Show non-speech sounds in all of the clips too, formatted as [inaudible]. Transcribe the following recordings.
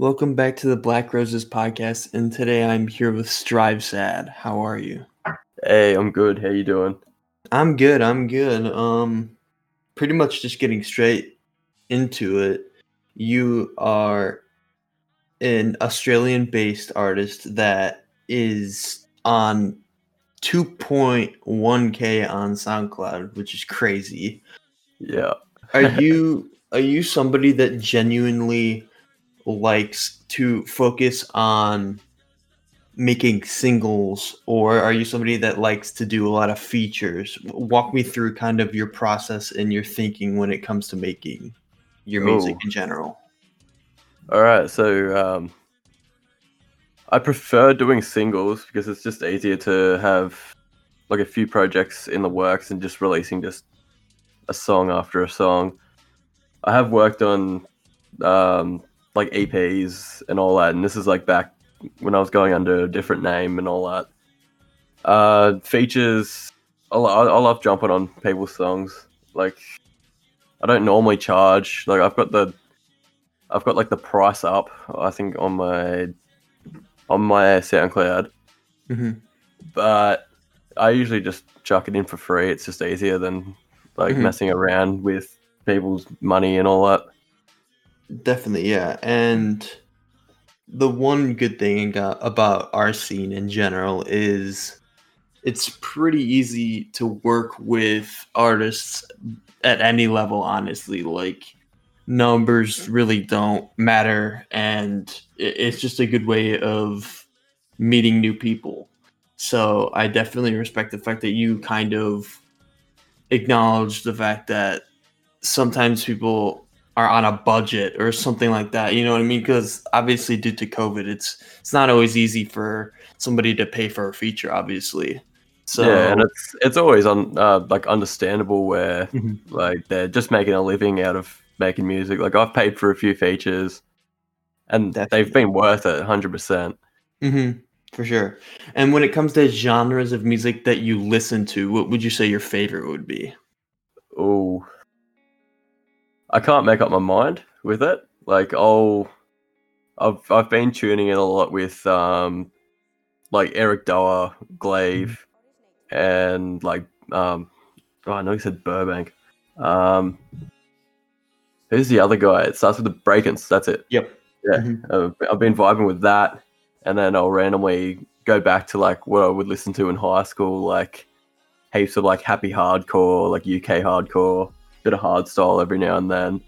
Welcome back to the Black Roses podcast, and today I'm here with Strive Sad. How are you? Hey, I'm good. How you doing? I'm good. I'm good. Um, pretty much just getting straight into it. You are an Australian-based artist that is on 2.1k on SoundCloud, which is crazy. Yeah. Are you [laughs] are you somebody that genuinely likes to focus on making singles or are you somebody that likes to do a lot of features walk me through kind of your process and your thinking when it comes to making your music Oh. in general All right. So, um, I prefer doing singles because it's just easier to have like a few projects in the works and just releasing just a song after a song. I have worked on um, like EPs and all that, and this is like back when I was going under a different name and all that. Uh, features. I, I love jumping on people's songs. Like, I don't normally charge. Like, I've got the I've got like the price up. I think on my on my SoundCloud, mm-hmm. but I usually just chuck it in for free. It's just easier than like Mhm. messing around with people's money and all that. Definitely yeah. And the one good thing about our scene in general is it's pretty easy to work with artists at any level honestly. Like numbers really don't matter and it's just a good way of meeting new people. So i definitely respect the fact that you kind of acknowledge the fact that sometimes people are on a budget or something like that you know what i mean because obviously due to covid it's it's not always easy for somebody to pay for a feature obviously so yeah, and it's it's always on uh, like understandable where Mhm. like they're just making a living out of making music. Like I've paid for a few features, and Definitely. they've been worth it, hundred percent. hmm for sure. And when it comes to genres of music that you listen to, what would you say your favorite would be? Oh, I can't make up my mind with it. Like, oh, I've I've been tuning in a lot with um, like Eric Doa, Glaive, and like um, oh, I know he said Burbank. Um, who's the other guy? It starts with the Brakence. That's it. Yep. Yeah, Mhm. uh, I've been vibing with that, and then I'll randomly go back to like what I would listen to in high school, like heaps of like happy hardcore, like UK hardcore, bit of hard style every now and then.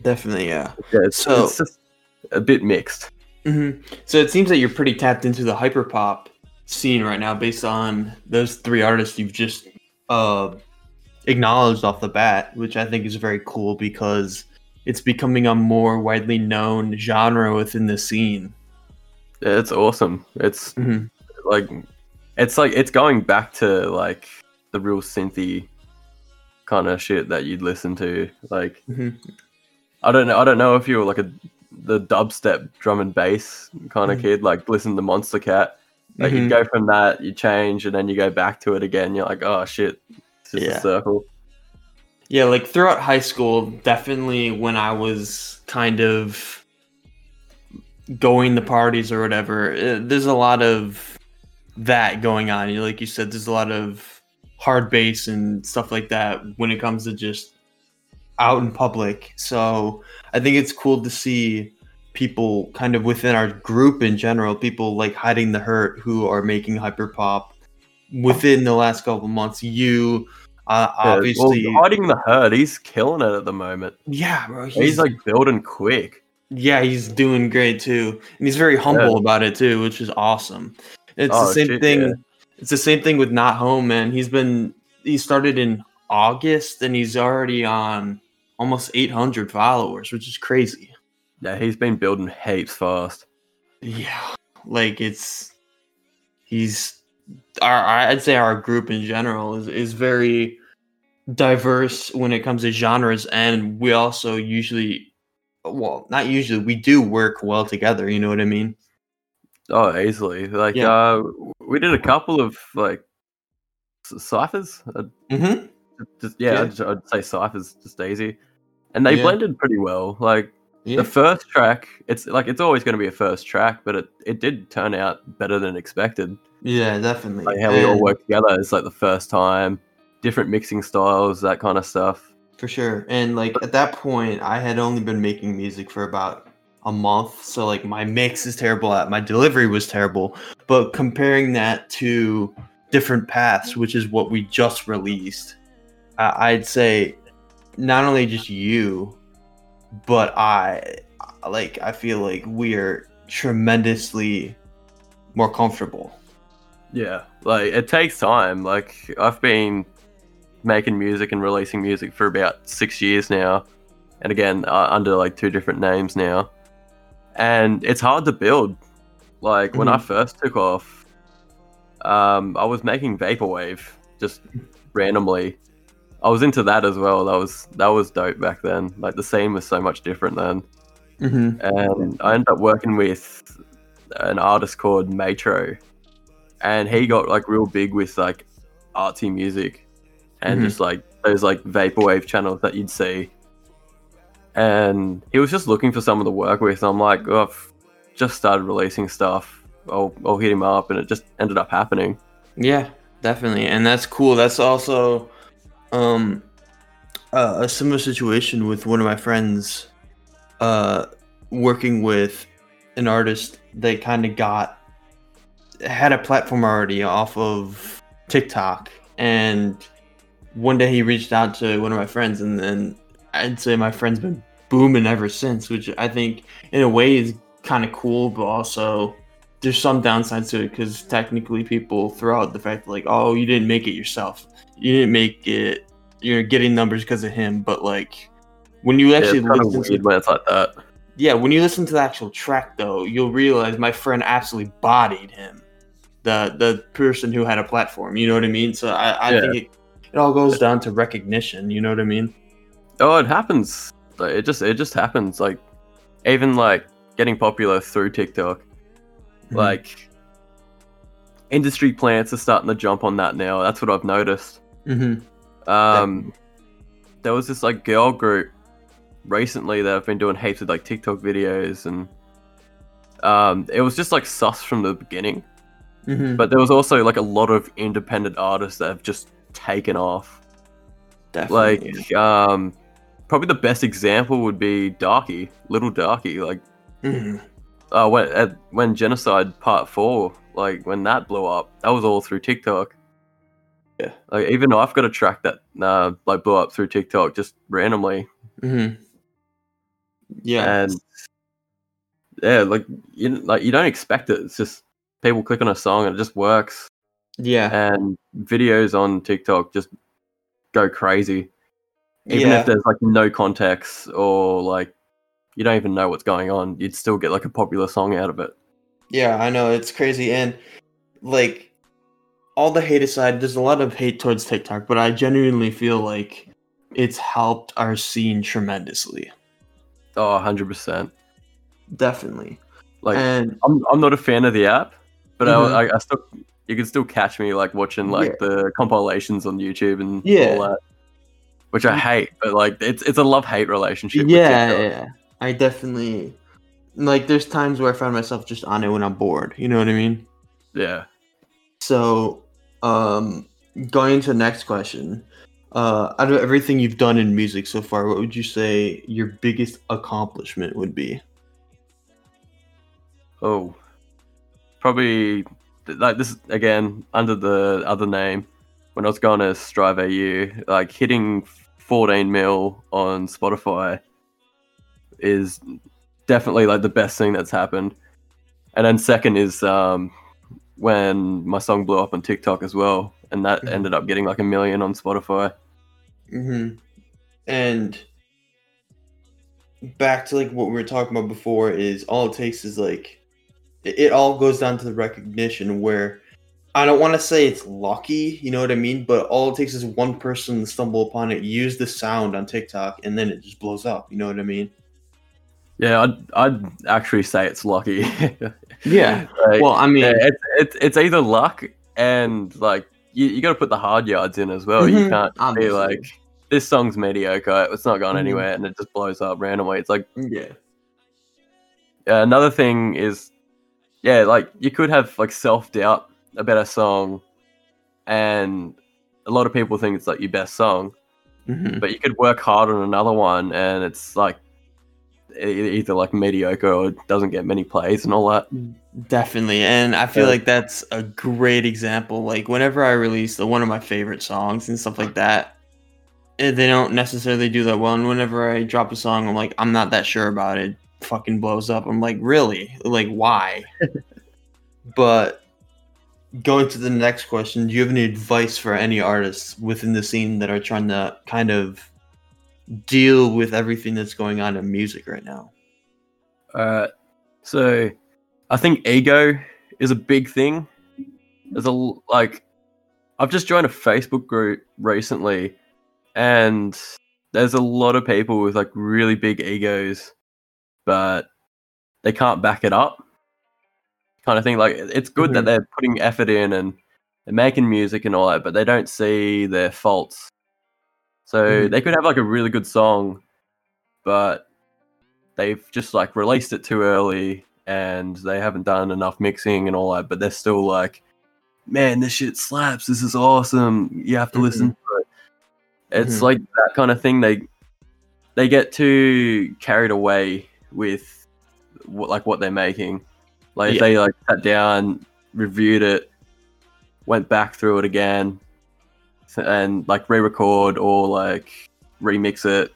Definitely, yeah. Yeah, it's, So- it's just a bit mixed. hmm So it seems that you're pretty tapped into the hyperpop scene right now, based on those three artists you've just uh, acknowledged off the bat, which I think is very cool because it's becoming a more widely known genre within the scene. Yeah, It's awesome. It's Mhm. like it's like it's going back to like the real synthy kind of shit that you'd listen to. Like Mhm. I don't know. I don't know if you were like a the dubstep drum and bass kind of Mhm. kid. Like listen to Monstercat. Like Mhm. you go from that, you change, and then you go back to it again. You're like, oh shit, it's just Yeah. a circle. Yeah, like throughout high school, definitely when I was kind of going to parties or whatever, uh, there's a lot of that going on. You- Like you said, there's a lot of hard bass and stuff like that when it comes to just out in public. So I think it's cool to see people kind of within our group in general, people like hiding the hurt who are making hyperpop within the last couple months. You uh, Yeah, well, obviously hiding the hurt. he's killing it at the moment. yeah, bro. He's, like building quick. yeah, he's doing great too, and he's very humble Yeah. about it too, which is awesome. It's Oh, the same shit, thing. yeah. It's the same thing with Not Home, man. He's been he started in August, and he's already on almost 800 followers, which is crazy. Yeah, he's been building heaps fast. Yeah, like it's he's our I'd say our group in general is is very diverse when it comes to genres, and we also usually, well, not usually, we do work well together. You know what I mean? Oh, easily. Like, Yeah. uh, we did a couple of like ciphers. Uh, Mm-hmm. just yeah, Yeah. I'd, I'd say ciphers just easy, and they Yeah. blended pretty well. Like. The first track, it's like it's always going to be a first track, but it, it did turn out better than expected. yeah, definitely. Like how we all work together is like the first time, different mixing styles, that kind of stuff. For sure. And like at that point, I had only been making music for about a month. So like my mix is terrible at my delivery was terrible. But comparing that to different paths, which is what we just released, I I'd say not only just you, but I like I feel like we are tremendously more comfortable. Yeah, like it takes time. Like I've been making music and releasing music for about six years now, and again uh, under like two different names now, and it's hard to build. Like when I first took off, um, I was making vaporwave just randomly. I was into that as well. That was that was dope back then. Like the scene was so much different then Mm-hmm. and I ended up working with an artist called Matro, and he got like real big with like artsy music and Mhm. just like those like vaporwave channels that you'd see. And he was just looking for someone to work with. And I'm like, oh, I've just started releasing stuff. I'll, I'll hit him up, and it just ended up happening. Yeah, definitely, and that's cool. That's also um uh, a similar situation with one of my friends uh working with an artist that kind of got had a platform already off of TikTok and one day he reached out to one of my friends and then I'd say my friend's been booming ever since which I think in a way is kind of cool but also there's some downsides to it because technically people throw out the fact like, oh, you didn't make it yourself. You didn't make it. You're getting numbers because of him. But like, when you actually of listen, to, when it's like that. yeah, when you listen to the actual track though, you'll realize my friend absolutely bodied him, the the person who had a platform. You know what I mean? So I, I Yeah. think it, it all goes down to recognition. You know what I mean? Oh, it happens. Like, it just it just happens. Like even like getting popular through TikTok. Mhm. Like industry plants are starting to jump on that now. That's what I've noticed. Mhm. Um, there was this like girl group recently that I've been doing heaps of like TikTok videos, and um, it was just like sus from the beginning. Mhm. But there was also like a lot of independent artists that have just taken off. definitely. Like, um, probably the best example would be Darkie, Lil Darkie. Like, Mhm. uh, when at, when Genocide Part Four, like when that blew up, that was all through TikTok. Yeah. Like even I've got a track that uh, like blew up through TikTok just randomly, Mhm. Yeah. and yeah, like you like you don't expect it. It's just people click on a song and it just works, yeah. and videos on TikTok just go crazy. Even yeah. if there's like no context or like you don't even know what's going on, you'd still get like a popular song out of it. Yeah, I know it's crazy, and like all the hate aside, there's a lot of hate towards TikTok, but I genuinely feel like it's helped our scene tremendously. Oh, 100%. Definitely, Like and I'm I'm not a fan of the app, but Mhm. I, I, I still you can still catch me like watching like the compilations on YouTube and Yeah. all that, which I hate. But like it's it's a love hate relationship. yeah, yeah, I definitely like. There's times where I find myself just on it when I'm bored. You know what I mean? yeah. So, um, going to the next question, uh, out of everything you've done in music so far, what would you say your biggest accomplishment would be? Oh, probably like this again under the other name when I was going to Strive AU, like hitting 14 mil on Spotify is definitely like the best thing that's happened. And then second is um, when my song blew up on TikTok as well, and that Mhm. ended up getting like a million on Spotify. Mm-hmm. And back to like what we were talking about before is all it takes is like it all goes down to the recognition where I don't want to say it's lucky, you know what I mean? But all it takes is one person to stumble upon it, use the sound on TikTok, and then it just blows up. You know what I mean? Yeah, I'd, I'd actually say it's lucky. [laughs] Yeah. Like, Well, I mean, Yeah, it's, it's it's either luck and like you, you got to put the hard yards in as well. You Mhm, can't be like this song's mediocre, it's not going Mhm. anywhere, and it just blows up randomly. It's like yeah. uh, another thing is, yeah, like you could have like self doubt about better song, and a lot of people think it's like your best song, Mhm. but you could work hard on another one, and it's like either like mediocre or doesn't get many plays and all that. Definitely, and I feel Yeah. like that's a great example. Like whenever I release the, one of my favorite songs and stuff like that, eh, they don't necessarily do that well. And whenever I drop a song, I'm like, I'm not that sure about it. Fucking blows up. I'm like, really? Like, why? [laughs] but going to the next question, do you have any advice for any artists within the scene that are trying to kind of deal with everything that's going on in music right now? Uh, so I think ego is a big thing. There's a like, I've just joined a Facebook group recently, and there's a lot of people with like really big egos, but they can't back it up. Kind of thing. Like it's good that Mhm. they're putting effort in and they're making music and all that, but they don't see their faults. So Mhm. they could have like a really good song, but they've just like released it too early and they haven't done enough mixing and all that, but they're still like, man, this shit slaps. This is awesome. You have to listen to it. It's Mhm. like that kind of thing. They they get too carried away with what like what they're making. Like Yeah. they like sat down, reviewed it, went back through it again, and like re-record or like remix it,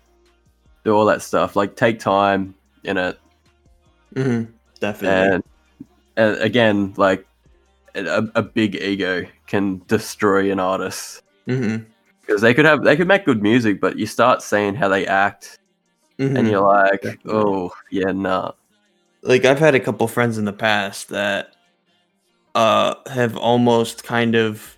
do all that stuff. Like take time in it, hmm Definitely. and, and again, like a, a big ego can destroy an artist because they could have they could make good music, but you start seeing how they act, and you're like, Definitely. oh yeah, nah. Like I've had a couple friends in the past that uh have almost kind of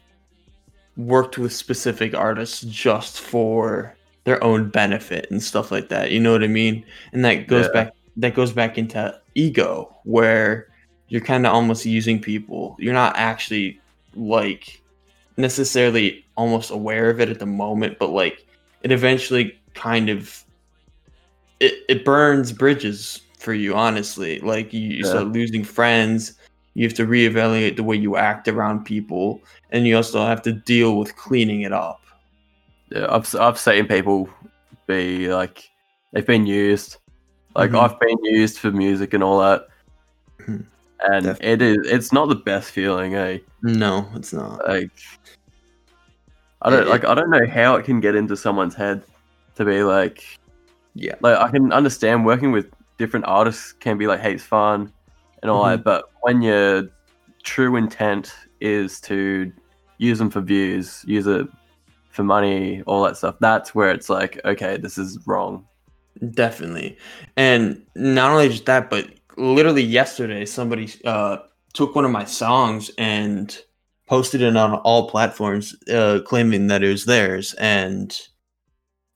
worked with specific artists just for their own benefit and stuff like that. You know what I mean? And that goes Yeah. back that goes back into ego where you're kind of almost using people. You're not actually like necessarily almost aware of it at the moment, but like it eventually kind of it, it burns bridges for you honestly like you, you Yeah. start losing friends you have to reevaluate the way you act around people and you also have to deal with cleaning it up Yeah, I've I've seen people be like they've been used. Like Mhm. I've been used for music and all that, Mhm. and Def- it is it's not the best feeling, eh? no it's not Like I don't It- like I don't know how it can get into someone's head to be like yeah like I can understand working with different artists can be like hey it's fun and all Mm-hmm. that, but when your true intent is to use them for views, use it for money, all that stuff, that's where it's like okay this is wrong. Definitely. And not only just that, but literally yesterday, somebody uh, took one of my songs and posted it on all platforms, uh, claiming that it was theirs. And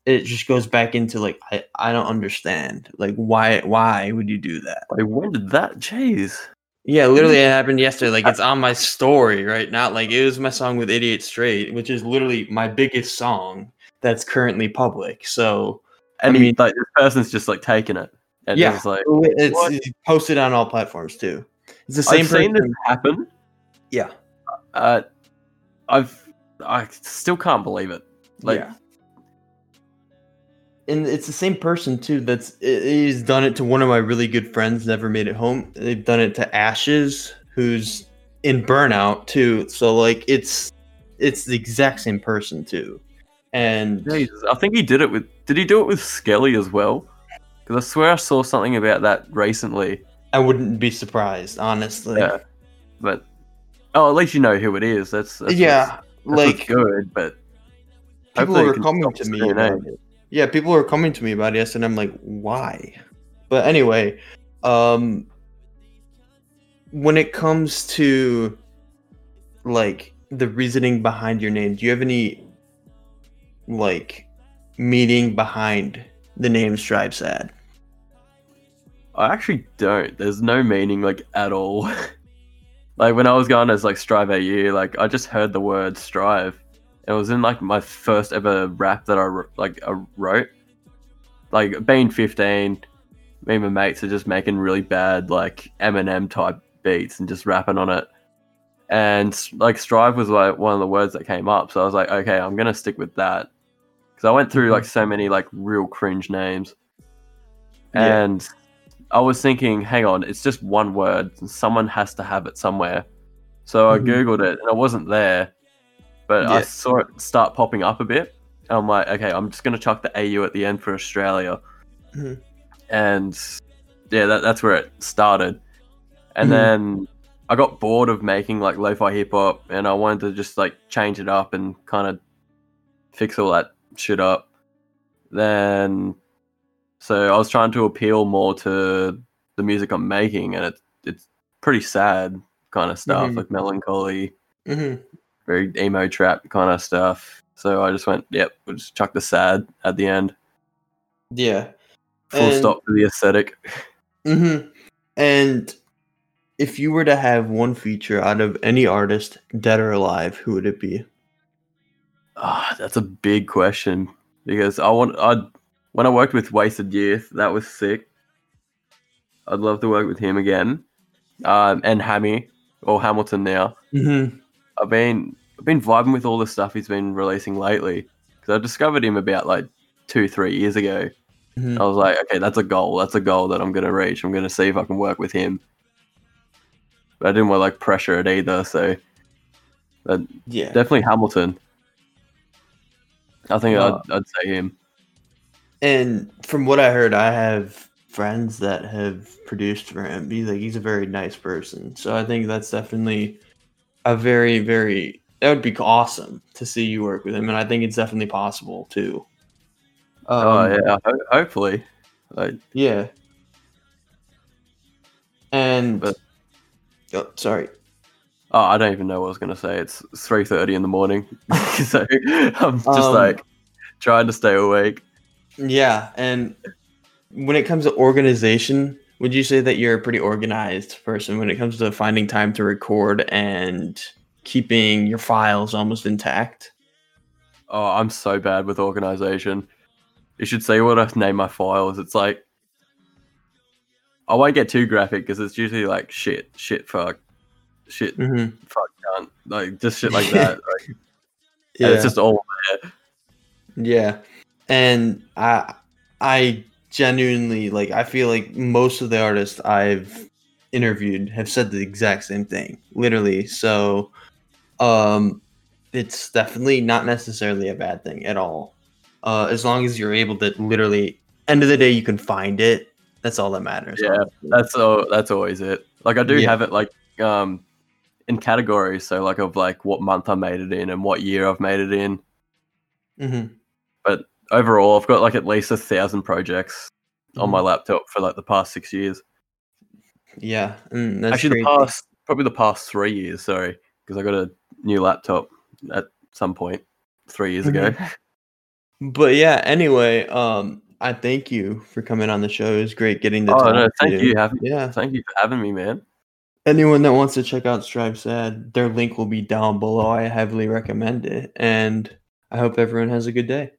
it just goes back into like, I, I don't understand. Like, why, why would you do that? Like when did that? Jeez. Yeah, literally, it happened yesterday. Like, it's on my story, right? Not like it was my song with Idiot Straight, which is literally my biggest song that's currently public. So, And I mean- like this person's just like taking it. And Yeah. it's like it's, it's posted on all platforms too. It's the same I've this happen. Yeah. Uh, I've I still can't believe it. Like yeah. And it's the same person too. That's he's done it to one of my really good friends. Never made it home. They've done it to Ashes, who's in burnout too. So like it's it's the exact same person too. And Jesus, I think he did it with. Did he do it with Skelly as well? Because I swear I saw something about that recently. I wouldn't be surprised, honestly. Yeah. But oh, at least you know who it is. That's, that's yeah. that's what's like good. But people hopefully it were can coming to me eh? Yeah, people are coming to me about it, and I'm like, why? But anyway, um, when it comes to like the reasoning behind your name, do you have any like meaning behind the name Strive Sad? I actually don't. There's no meaning like at all. [laughs] like when I was going as like Strive AU, like I just heard the word Strive. It was in like my first ever rap that I like I wrote. Like being 15, me and my mates are just making really bad like Eminem type beats and just rapping on it. And like strive was like one of the words that came up, so I was like, okay, I'm gonna stick with that because I went through like so many like real cringe names, Yeah. and I was thinking, hang on, it's just one word, and someone has to have it somewhere. So I Mhm. googled it, and it wasn't there, but I saw it start popping up a bit. I'm like, okay, I'm just gonna chuck the AU at the end for Australia, Mhm. and yeah, that, that's where it started. And Mhm. then I got bored of making like lo-fi hip hop, and I wanted to just like change it up and kind of fix all that shit up. Then, so I was trying to appeal more to the music I'm making, and it's it's pretty sad kind of stuff, Mhm. like melancholy, hmm very emo trap kind of stuff. So I just went, yep, we'll just chuck the sad at the end. Yeah. Full And- stop for the aesthetic. hmm And if you were to have one feature out of any artist, dead or alive, who would it be? Ah, that's a big question because I want I when I worked with Wasted Youth, that was sick. I'd love to work with him again, um, and Hammy or Hamilton now. Mm-hmm. I've been I've been vibing with all the stuff he's been releasing lately because I discovered him about like two three years ago. Mhm. I was like, okay, that's a goal. That's a goal that I'm gonna reach. I'm gonna see if I can work with him. But I didn't want to like pressure it either, so Yeah. definitely Hamilton. I think Uh, I'd, I'd say him. And from what I heard, I have friends that have produced for him. He's like he's a very nice person. So I think that's definitely a very, very that would be awesome to see you work with him. And I think it's definitely possible too. oh Um, yeah, ho- hopefully. Like, Yeah. And But- oh, sorry. oh, I don't even know what I was gonna say. It's three thirty in the morning, [laughs] so I'm just Um, like trying to stay awake. Yeah, and when it comes to organization, would you say that you're a pretty organized person when it comes to finding time to record and keeping your files almost intact? Oh, I'm so bad with organization. You should see what I name my files. It's like I won't get too graphic because it's usually like shit, shit, fuck, shit, Mm-hmm. fuck, cunt, like just shit like that. [laughs] Like, Yeah, it's just all yeah, and I, I genuinely like. I feel like most of the artists I've interviewed have said the exact same thing, literally. So, um, it's definitely not necessarily a bad thing at all. Uh, as long as you're able to literally, end of the day, you can find it. That's all that matters. Yeah, That's all. That's always it. Like I do Yeah. have it like um in categories, so like of like what month I made it in and what year I've made it in. hmm Overall, I've got like at least a thousand projects on my laptop for like the past six years. Yeah, mm, Actually, the past probably the past three years. Sorry, because I got a new laptop at some point three years ago. [laughs] But yeah, anyway, um, I thank you for coming on the show. It was great getting to oh talk no, to thank you. Having, Yeah, thank you for having me, man. anyone that wants to check out Strive Sad, their link will be down below. I heavily recommend it, and I hope everyone has a good day.